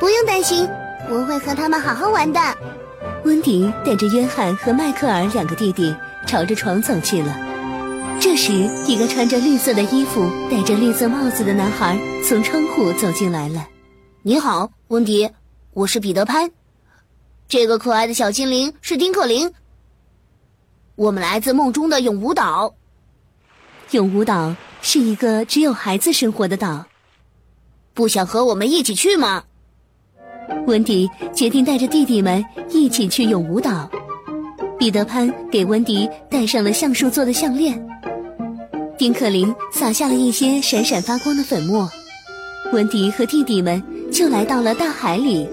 不用担心，我会和他们好好玩的。温迪带着约翰和迈克尔两个弟弟朝着床走去了。这时，一个穿着绿色的衣服、戴着绿色帽子的男孩从窗户走进来了。你好，温迪，我是彼得潘。这个可爱的小精灵是丁克林。我们来自梦中的永无岛。永无岛是一个只有孩子生活的岛。不想和我们一起去吗？温迪决定带着弟弟们一起去永无岛。彼得潘给温迪戴上了橡树做的项链，丁克林撒下了一些闪闪发光的粉末。温迪和弟弟们就来到了大海里。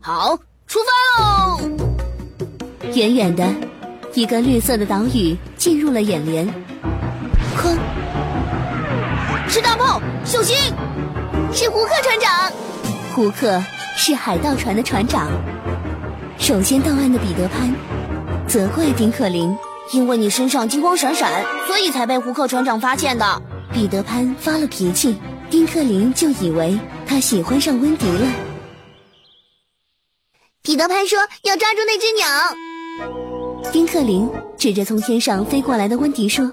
好，出发喽！远远的，一个绿色的岛屿进入了眼帘。哼，是大炮，小心！是胡克船长。胡克是海盗船的船长。首先到岸的彼得潘责怪丁克林：“因为你身上金光闪闪，所以才被胡克船长发现的。”彼得潘发了脾气，丁克林就以为他喜欢上温迪了。彼得潘说：“要抓住那只鸟。”丁克林指着从天上飞过来的温迪说：“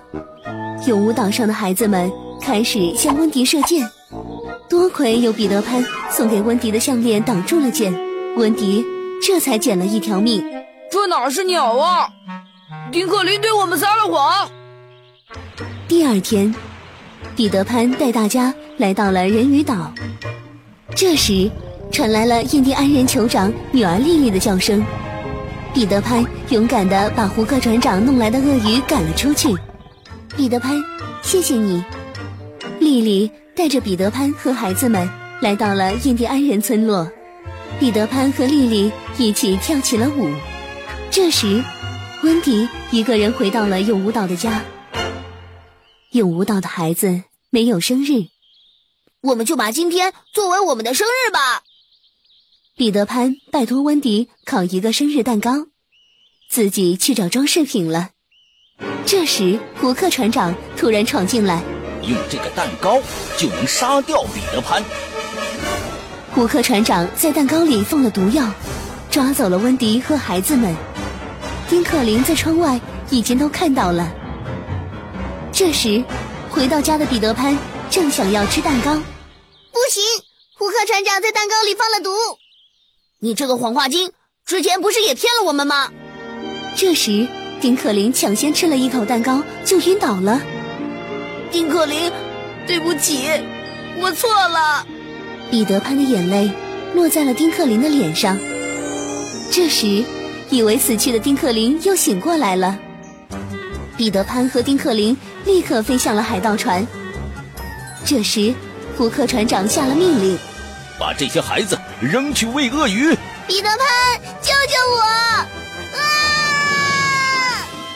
永无岛上的孩子们开始向温迪射箭。”多亏有彼得潘送给温迪的项链挡住了箭，温迪这才捡了一条命。这哪是鸟啊！丁克林对我们撒了谎。第二天，彼得潘带大家来到了人鱼岛。这时，传来了印第安人酋长女儿莉莉的叫声。彼得潘勇敢地把胡克船长弄来的鳄鱼赶了出去。彼得潘，谢谢你，莉莉。带着彼得潘和孩子们来到了印第安人村落，彼得潘和莉莉一起跳起了舞。这时，温迪一个人回到了永无岛的家。永无岛的孩子没有生日，我们就把今天作为我们的生日吧。彼得潘拜托温迪烤一个生日蛋糕，自己去找装饰品了。这时，胡克船长突然闯进来。用这个蛋糕就能杀掉彼得潘。胡克船长在蛋糕里放了毒药，抓走了温迪和孩子们。丁克林在窗外已经都看到了。这时，回到家的彼得潘正想要吃蛋糕，不行，胡克船长在蛋糕里放了毒。你这个谎话精，之前不是也骗了我们吗？这时，丁克林抢先吃了一口蛋糕，就晕倒了。丁克林，对不起，我错了。彼得潘的眼泪落在了丁克林的脸上。这时，以为死去的丁克林又醒过来了。彼得潘和丁克林立刻飞向了海盗船。这时，胡克船长下了命令：把这些孩子扔去喂鳄鱼。彼得潘，救救我！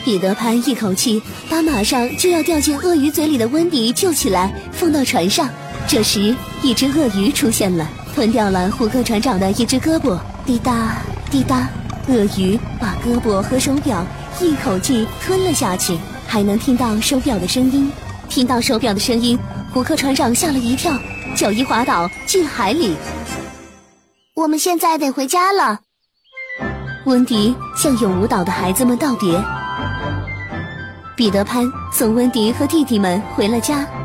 彼得潘一口气把马上就要掉进鳄鱼嘴里的温迪救起来，放到船上。这时，一只鳄鱼出现了，吞掉了胡克船长的一只胳膊。滴答滴答，鳄鱼把胳膊和手表一口气吞了下去，还能听到手表的声音。听到手表的声音，胡克船长吓了一跳，脚一滑倒进海里。我们现在得回家了。温迪向永无岛的孩子们道别。彼得潘送温迪和弟弟们回了家。